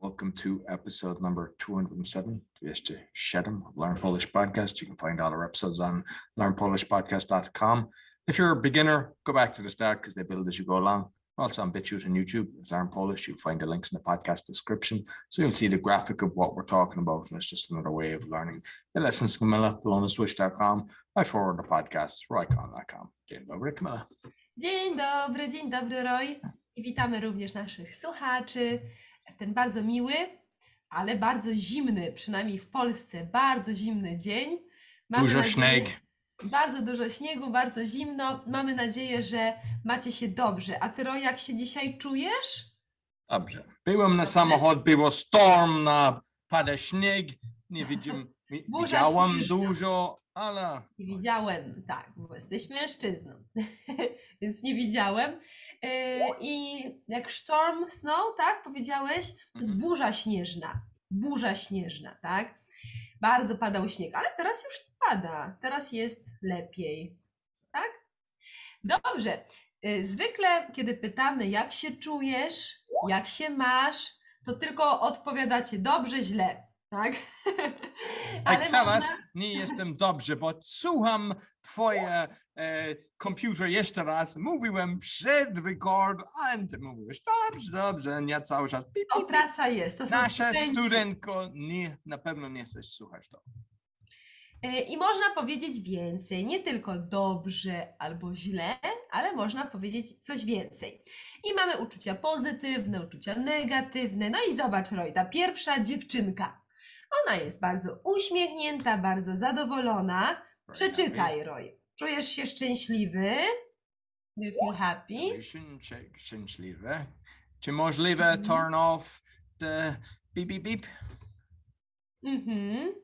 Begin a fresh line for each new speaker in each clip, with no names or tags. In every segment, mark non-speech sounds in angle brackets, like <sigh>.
Welcome to episode number 207, 207 of Learn Polish Podcast. You can find all our episodes on learnpolishpodcast.com. If you're a beginner, go back to the start because they build as you go along. Also on BitChute and YouTube. It's Learn Polish. You'll find the links in the podcast description. So you'll see the graphic of what we're talking about. And it's just another way of learning. The lessons Camilla, belonaswish.com. I forward the podcast, roycon.com. Dzień dobry, Camilla.
Dzień dobry, dzień dobry Roy. I witamy również naszych słuchaczy ten bardzo miły, ale bardzo zimny, przynajmniej w Polsce, bardzo zimny dzień. Mamy
Dużo
nadzieję-
śnieg.
Bardzo dużo śniegu, bardzo zimno. Mamy nadzieję, że macie się dobrze. A ty Roy, jak się dzisiaj czujesz?
Dobrze. Byłem na samochód, było storm, na pada śnieg. Nie widzimy,
Burza
widziałam
śnieżna.
dużo, ale
Nie widziałem, tak, bo jesteś mężczyzną, <laughs> więc nie widziałem. Yy, I jak storm snow, tak powiedziałeś, to jest
Mhm.
burza śnieżna. Burza śnieżna, tak? Bardzo padał śnieg, ale teraz już nie pada. Teraz jest lepiej, tak? Dobrze. Yy, Zwykle, kiedy pytamy, jak się czujesz, jak się masz, to tylko odpowiadacie dobrze, źle, tak?
tak teraz
można-
nie jestem dobrze, bo słucham twoje e, komputer jeszcze raz. Mówiłem przed rekord, a ty mówisz dobrze, dobrze, nie cały czas. Pip,
praca jest. To są
Nasza
studenci.
studentko, nie, na pewno nie chcesz słuchać to.
E, I można powiedzieć więcej, nie tylko dobrze albo źle, ale można powiedzieć coś więcej. I mamy uczucia pozytywne, uczucia negatywne. No i zobacz, Roy, ta pierwsza dziewczynka. Ona jest bardzo uśmiechnięta, bardzo zadowolona. Przeczytaj, Roy. Czujesz się szczęśliwy? Do you feel happy?
Szczę- Szczęśliwe. Czy możliwe
Mhm.
turn off the beep, beep, beep?
Mhm.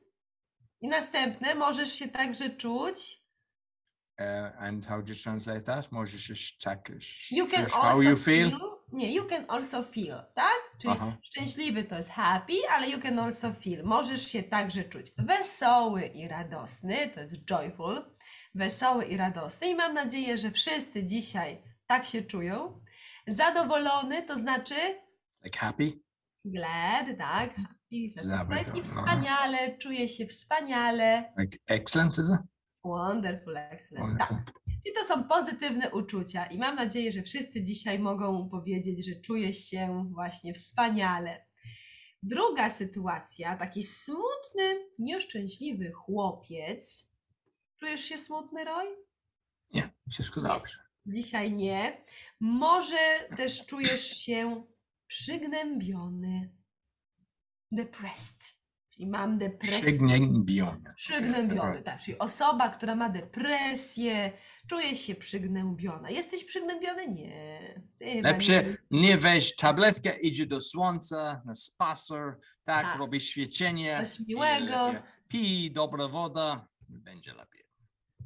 I następne, możesz się także czuć.
Uh, and how do you translate that? Możesz się tak,
You can also
how you feel?
Nie, you can also feel, tak? Czyli
Aha.
szczęśliwy to jest happy, ale you can also feel. Możesz się także czuć wesoły i radosny, to jest joyful. Wesoły i radosny i mam nadzieję, że wszyscy dzisiaj tak się czują. Zadowolony to znaczy
Like happy?
glad, tak? Happy, satisfied
Zabawne.
i wspaniale, czuję się wspaniale.
Like excellent, is it?
Wonderful, excellent. Tak. I to są pozytywne uczucia i mam nadzieję, że wszyscy dzisiaj mogą powiedzieć, że czuję się właśnie wspaniale. Druga sytuacja, taki smutny, nieszczęśliwy chłopiec. Czujesz się smutny, Roy?
Nie, wszystko dobrze.
Dzisiaj nie. Może też czujesz się przygnębiony. Depressed. Czyli mam depresję.
Przygnębiony.
Przygnębiony, tak. Czyli osoba, która ma depresję, czuje się przygnębiona. Jesteś przygnębiony? Nie.
Lepsze nie weź tabletkę, idzie do słońca, na spacer, tak,
Tak.
robi świecenie.
Coś miłego.
i, e, Pij, dobra woda, będzie lepiej.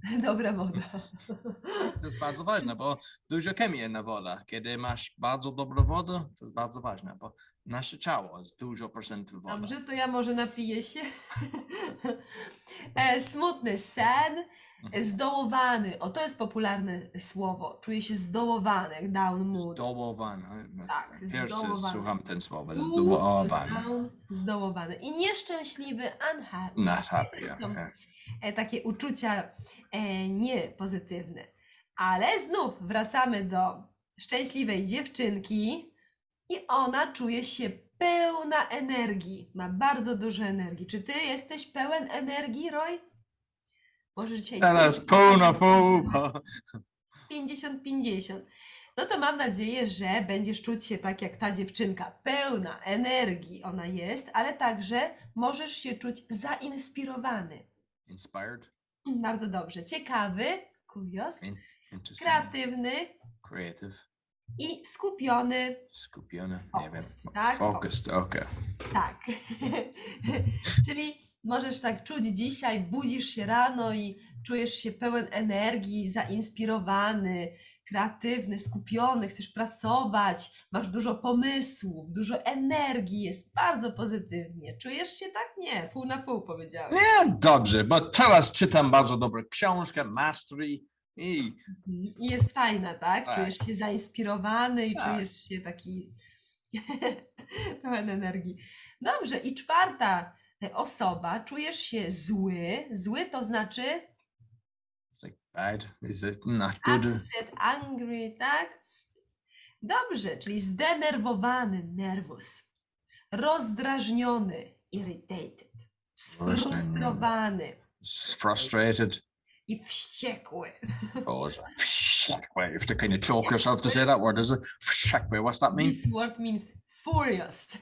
<laughs>
Dobra woda. <laughs>
To jest bardzo ważne, bo dużo chemii na woda. Kiedy masz bardzo dobrą wodę, to jest bardzo ważne, bo nasze ciało jest dużo procentów wody.
Dobrze, to ja może napiję się. <laughs> E, Smutny, sad,
Mhm.
zdołowany. O, to jest popularne słowo. Czuję się zdołowany, jak down mood.
Zdołowany.
Tak,
Pierwszy
zdołowany.
słucham ten słowo, zdołowany.
down, Zdołowany. I nieszczęśliwy, unhappy. To są
okay.
e, takie uczucia e, niepozytywne. Ale znów wracamy do szczęśliwej dziewczynki i ona czuje się pełna energii. Ma bardzo dużo energii. Czy ty jesteś pełen energii, Roy? Może dzisiaj
Teraz pół na pół. bo-
50-50. No to mam nadzieję, że będziesz czuć się tak jak ta dziewczynka, pełna energii ona jest, ale także możesz się czuć zainspirowany.
Inspired,
Bardzo dobrze. Ciekawy, curious,
in- interesting,
kreatywny
creative,
i skupiony.
skupiony, nie wiem.
Tak?
Focused, okay.
Tak. <laughs> Czyli możesz tak czuć dzisiaj, budzisz się rano i czujesz się pełen energii, zainspirowany, kreatywny, skupiony, chcesz pracować, masz dużo pomysłów, dużo energii, jest bardzo pozytywnie. Czujesz się tak? Nie, pół na pół powiedziałem.
Nie, dobrze, bo teraz czytam bardzo dobrą książkę, Mastery i
Mhm. I jest fajna, tak?
Tak.
Czujesz się zainspirowany i
Tak.
czujesz się taki <laughs> Pełen energii. Dobrze, i czwarta osoba, czujesz się zły. Zły to znaczy
It's like bad. Is it not good?
upset, angry, tak? Dobrze, czyli zdenerwowany, nervous. Rozdrażniony, irritated. Sfrustrowany
frustrated.
I wściekły.
Boże. Wściekły. You have to kind of choke yourself to say that word, is it? Wściekły. What's that mean?
This word means furious.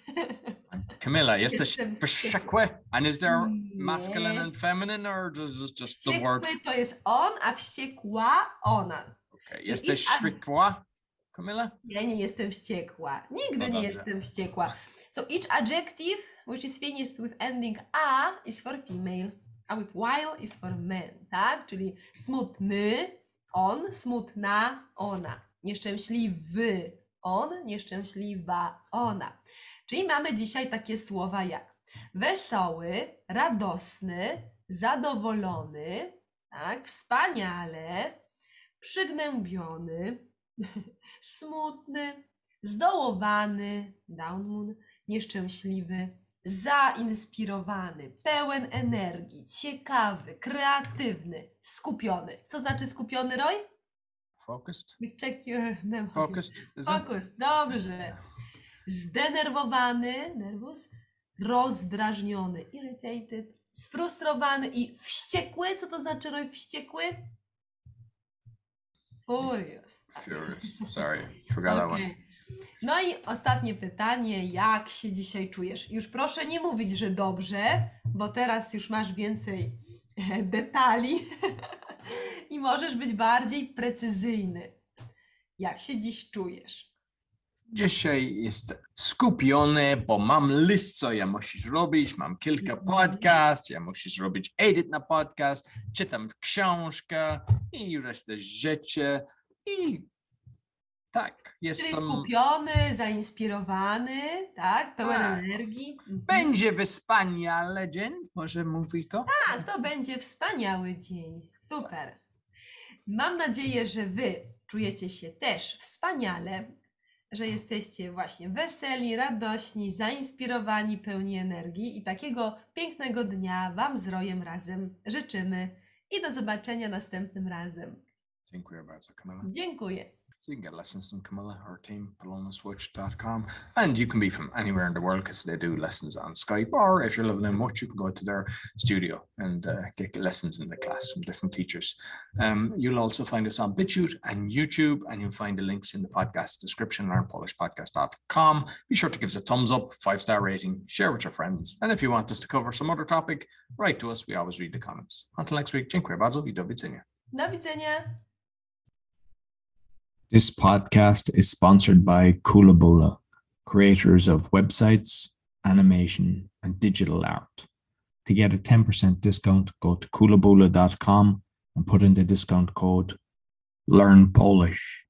Camilla, jesteś
Jestem
wściekły? And is there
Nie.
masculine and feminine or is it just the word?
Wściekły to jest on, a wściekła ona.
Okay. Jesteś
i- a-
wściekła? Camilla?
Ja nie jestem wściekła. Nigdy
No
nie
dobrze.
jestem wściekła. So each adjective which is finished with ending a is for female, a with while is for men, tak? Czyli smutny, on, smutna, ona. Nieszczęśliwy, on, nieszczęśliwa, ona. Czyli mamy dzisiaj takie słowa jak wesoły, radosny, zadowolony, tak? Wspaniale, przygnębiony, <laughs> smutny, zdołowany, down moon, nieszczęśliwy, zainspirowany, pełen energii, ciekawy, kreatywny, skupiony. Co znaczy skupiony, Roy?
Focused?
We check your memory.
Focused?
Fokus, dobrze. Zdenerwowany, nervous, rozdrażniony, irritated, sfrustrowany i wściekły. Co to znaczy, Roy, wściekły? Furious.
Furious. Sorry. Forgot that one.
No i ostatnie pytanie, jak się dzisiaj czujesz? Już proszę nie mówić, że dobrze, bo teraz już masz więcej e, detali <laughs> i możesz być bardziej precyzyjny. Jak się dziś czujesz?
Dzisiaj jestem skupiony, bo mam list, co ja musisz robić. Mam kilka
Mhm.
podcast, ja musisz robić edit na podcast, czytam książkę i resztę rzeczy. I tak,
Czyli
jestem.
skupiony, zainspirowany, tak? Pełen
Tak.
energii. Mhm.
Będzie wspaniale dzień, może mówi to?
Tak, to będzie wspaniały dzień. Super. Mam nadzieję, że Wy czujecie się też wspaniale, że jesteście właśnie weseli, radośni, zainspirowani, pełni energii i takiego pięknego dnia Wam z Rojem razem życzymy i do zobaczenia następnym razem.
Dziękuję bardzo, Camilla.
Dziękuję.
So you can get lessons from Camilla, her team, polonaswitch.com. And you can be from anywhere in the world because they do lessons on Skype. Or if you're living in Much, you can go to their studio and uh, get lessons in the class from different teachers. Um, you'll also find us on BitChute and YouTube, and you'll find the links in the podcast description, learnpolishpodcast.com. Be sure to give us a thumbs up, five star rating, share with your friends. And if you want us to cover some other topic, write to us. We always read the comments. Until next week, dziękuję bardzo i do.
Do widzenia.
This podcast is sponsored by Kulabula, creators of websites, animation, and digital art. To get a 10% discount, go to kulabula.com and put in the discount code Learn Polish.